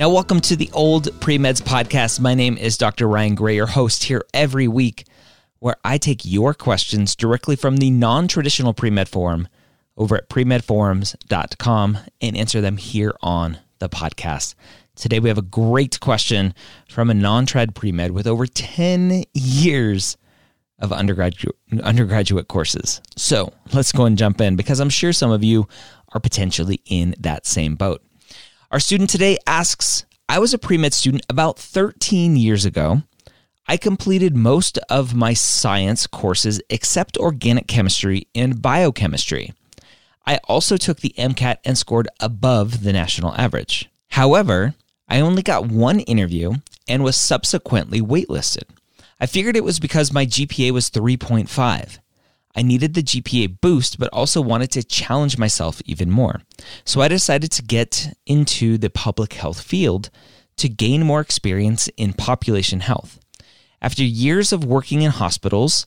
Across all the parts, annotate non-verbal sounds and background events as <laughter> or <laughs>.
Now, welcome to the Old Pre-Meds podcast. My name is Dr. Ryan Gray, your host here every week, where I take your questions directly from the non traditional pre med forum over at premedforums.com and answer them here on the podcast. Today, we have a great question from a non trad pre med with over 10 years of undergraduate, undergraduate courses. So let's go and jump in because I'm sure some of you are potentially in that same boat. Our student today asks I was a pre med student about 13 years ago. I completed most of my science courses except organic chemistry and biochemistry. I also took the MCAT and scored above the national average. However, I only got one interview and was subsequently waitlisted. I figured it was because my GPA was 3.5. I needed the GPA boost, but also wanted to challenge myself even more. So I decided to get into the public health field to gain more experience in population health. After years of working in hospitals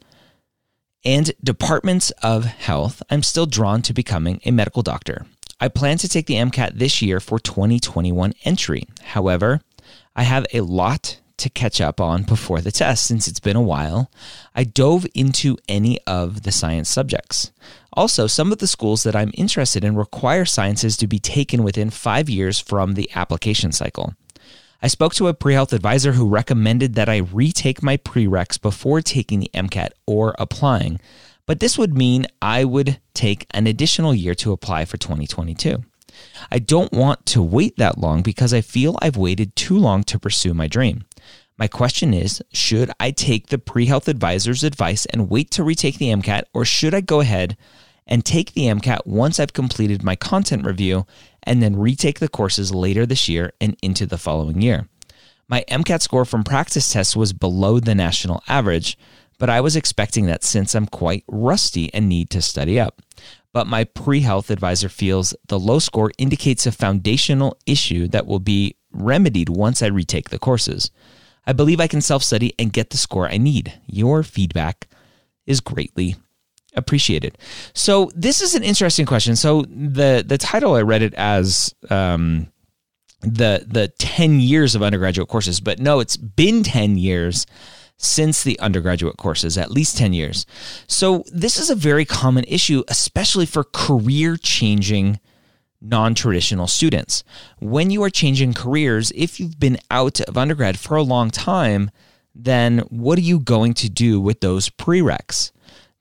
and departments of health, I'm still drawn to becoming a medical doctor. I plan to take the MCAT this year for 2021 entry. However, I have a lot to catch up on before the test since it's been a while. I dove into any of the science subjects. Also, some of the schools that I'm interested in require sciences to be taken within five years from the application cycle. I spoke to a pre health advisor who recommended that I retake my prereqs before taking the MCAT or applying, but this would mean I would take an additional year to apply for 2022. I don't want to wait that long because I feel I've waited too long to pursue my dream. My question is Should I take the pre health advisor's advice and wait to retake the MCAT, or should I go ahead and take the MCAT once I've completed my content review and then retake the courses later this year and into the following year? My MCAT score from practice tests was below the national average, but I was expecting that since I'm quite rusty and need to study up. But my pre health advisor feels the low score indicates a foundational issue that will be remedied once I retake the courses. I believe I can self study and get the score I need. Your feedback is greatly appreciated. So this is an interesting question. So the the title I read it as um, the the ten years of undergraduate courses, but no, it's been ten years since the undergraduate courses, at least 10 years. So, this is a very common issue, especially for career changing non traditional students. When you are changing careers, if you've been out of undergrad for a long time, then what are you going to do with those prereqs?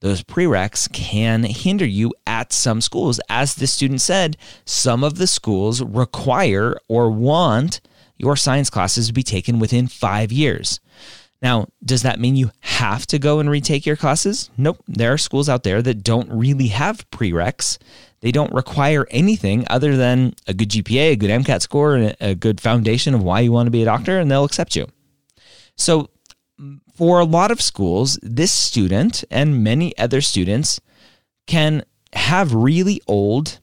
Those prereqs can hinder you at some schools. As the student said, some of the schools require or want your science classes to be taken within five years. Now, does that mean you have to go and retake your classes? Nope. There are schools out there that don't really have prereqs. They don't require anything other than a good GPA, a good MCAT score, and a good foundation of why you want to be a doctor, and they'll accept you. So, for a lot of schools, this student and many other students can have really old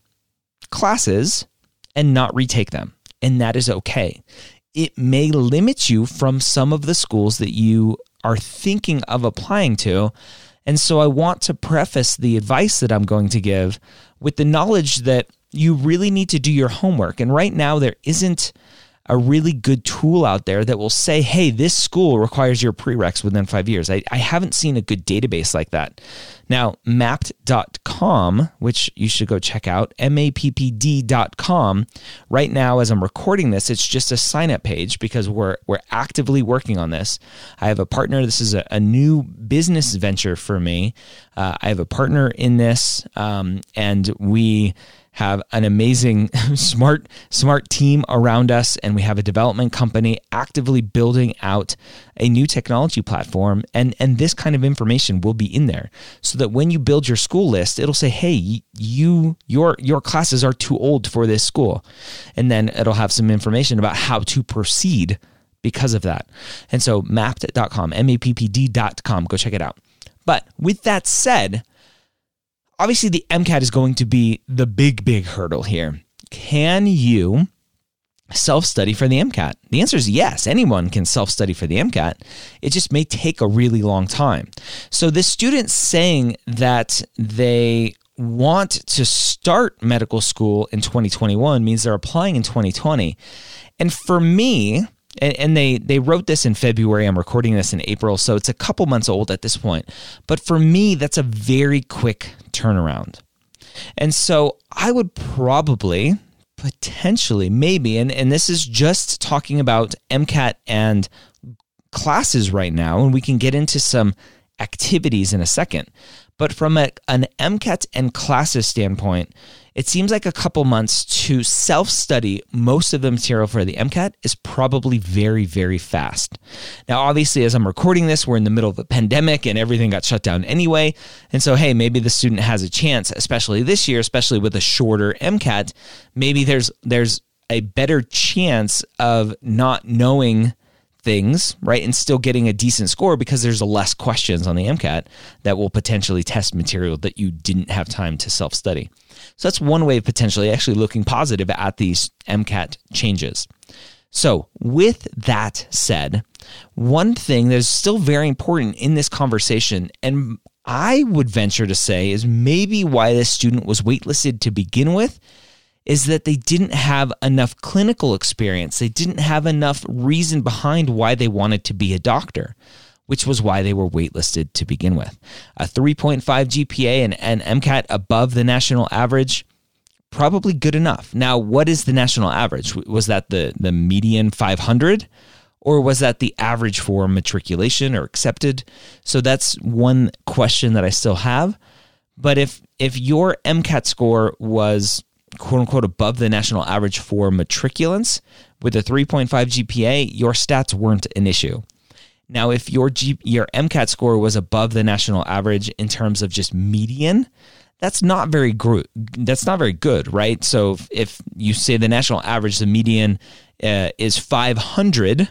classes and not retake them. And that is okay. It may limit you from some of the schools that you are thinking of applying to. And so I want to preface the advice that I'm going to give with the knowledge that you really need to do your homework. And right now, there isn't a really good tool out there that will say, hey, this school requires your prereqs within five years. I, I haven't seen a good database like that. Now, mappd.com, which you should go check out, mappd.com. Right now, as I'm recording this, it's just a sign up page because we're, we're actively working on this. I have a partner. This is a, a new business venture for me. Uh, I have a partner in this, um, and we have an amazing, <laughs> smart, smart team around us, and we have a development company actively building out a new technology platform. And, and this kind of information will be in there so that when you build your school list, it'll say, hey, you your your classes are too old for this school. And then it'll have some information about how to proceed because of that. And so mapped.com mappd.com, go check it out. But with that said, obviously the MCAT is going to be the big, big hurdle here. Can you self study for the MCAT? The answer is yes. Anyone can self study for the MCAT. It just may take a really long time. So, the student saying that they want to start medical school in 2021 means they're applying in 2020. And for me, and, and, they they wrote this in February. I'm recording this in April, so it's a couple months old at this point. But for me, that's a very quick turnaround. And so I would probably, potentially, maybe, and, and this is just talking about MCAT and classes right now, and we can get into some activities in a second. But from a, an MCAT and classes standpoint, it seems like a couple months to self study most of the material for the MCAT is probably very, very fast. Now, obviously, as I'm recording this, we're in the middle of a pandemic and everything got shut down anyway. And so, hey, maybe the student has a chance, especially this year, especially with a shorter MCAT. Maybe there's there's a better chance of not knowing things, right, and still getting a decent score because there's less questions on the MCAT that will potentially test material that you didn't have time to self study. So that's one way of potentially actually looking positive at these MCAT changes. So, with that said, one thing that is still very important in this conversation, and I would venture to say is maybe why this student was waitlisted to begin with, is that they didn't have enough clinical experience. They didn't have enough reason behind why they wanted to be a doctor, which was why they were waitlisted to begin with. A 3.5 GPA and an MCAT above the national average, probably good enough. Now, what is the national average? Was that the, the median 500? Or was that the average for matriculation or accepted? So that's one question that I still have. But if if your MCAT score was quote unquote above the national average for matriculants with a 3.5 GPA, your stats weren't an issue. Now, if your G, your MCAT score was above the national average in terms of just median, that's not very good. That's not very good, right? So if, if you say the national average, the median uh, is 500,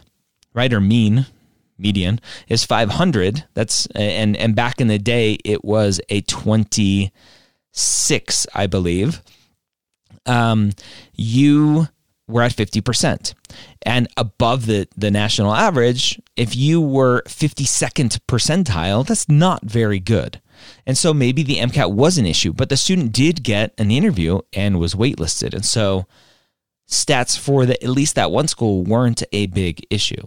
right, or mean median is 500. That's and and back in the day it was a 26, I believe um, you were at 50%. And above the, the national average, if you were 52nd percentile, that's not very good. And so maybe the MCAT was an issue, but the student did get an interview and was waitlisted. And so stats for the, at least that one school weren't a big issue.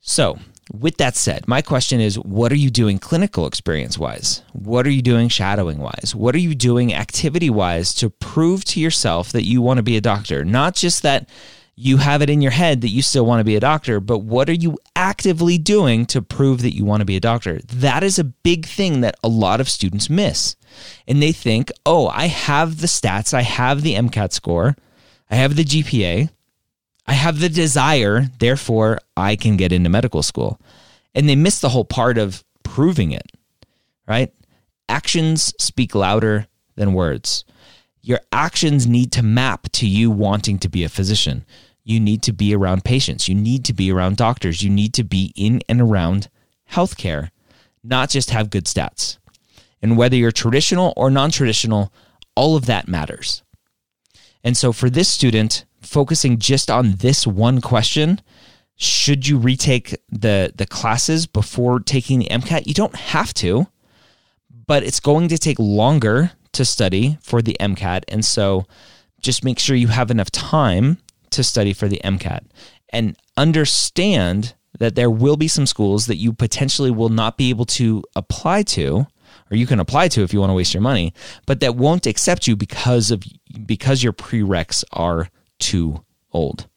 So with that said, my question is what are you doing clinical experience wise? What are you doing shadowing wise? What are you doing activity wise to prove to yourself that you want to be a doctor? Not just that you have it in your head that you still want to be a doctor, but what are you actively doing to prove that you want to be a doctor? That is a big thing that a lot of students miss. And they think, oh, I have the stats, I have the MCAT score, I have the GPA. I have the desire, therefore I can get into medical school. And they miss the whole part of proving it, right? Actions speak louder than words. Your actions need to map to you wanting to be a physician. You need to be around patients. You need to be around doctors. You need to be in and around healthcare, not just have good stats. And whether you're traditional or non traditional, all of that matters. And so for this student, focusing just on this one question, should you retake the the classes before taking the MCAT? You don't have to, but it's going to take longer to study for the MCAT, and so just make sure you have enough time to study for the MCAT and understand that there will be some schools that you potentially will not be able to apply to or you can apply to if you want to waste your money, but that won't accept you because of because your prereqs are too old.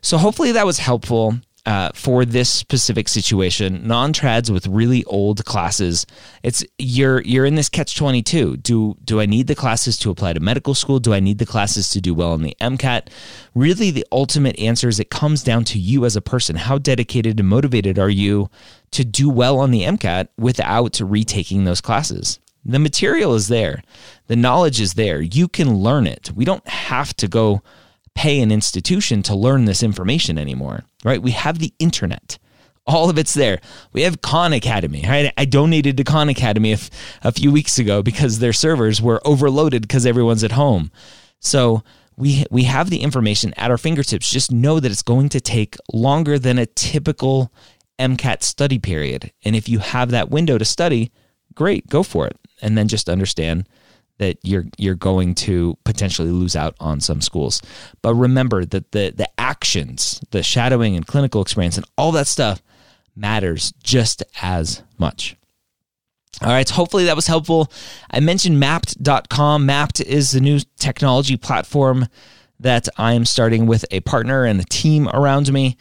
So hopefully that was helpful. uh, for this specific situation, non-trads with really old classes, it's you're you're in this catch twenty two. Do do I need the classes to apply to medical school? Do I need the classes to do well in the MCAT? Really, the ultimate answer is it comes down to you as a person. How dedicated and motivated are you to do well on the MCAT without retaking those classes? The material is there, the knowledge is there. You can learn it. We don't have to go pay an institution to learn this information anymore, right? We have the internet. All of it's there. We have Khan Academy, right? I donated to Khan Academy a, few weeks ago because their servers were overloaded because everyone's at home. So we we have the information at our fingertips. Just know that it's going to take longer than a typical MCAT study period. And if you have that window to study, great, go for it. And then just understand that you're you're going to potentially lose out on some schools. But remember that the the actions, the shadowing and clinical experience and all that stuff matters just as much. All right, so hopefully that was helpful. I mentioned mappd.com. Mappd is the new technology platform that I am starting with a partner and a team around me.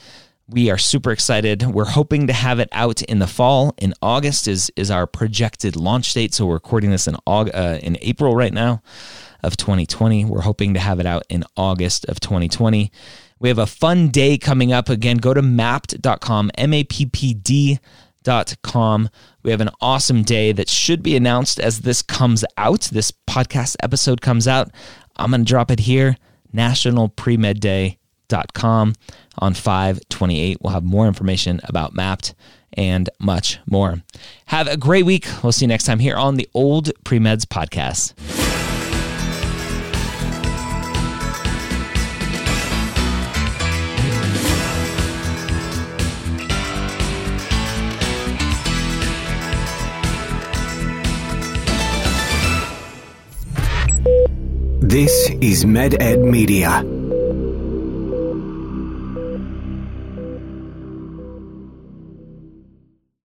We are super excited. We're hoping to have it out in the fall. In August is is our projected launch date. So we're recording this in August, uh, in April right now of 2020. We're hoping to have it out in August of 2020. We have a fun day coming up. Again, go to mappd.com, M A P P D.com. We have an awesome day that should be announced as this comes out. This podcast episode comes out. I'm going to drop it here. National Pre Med Day com on 528. We'll have more information about Mappd and much more. Have a great week. We'll see you next time here on the Old Premeds Podcast. This is MedEd Media.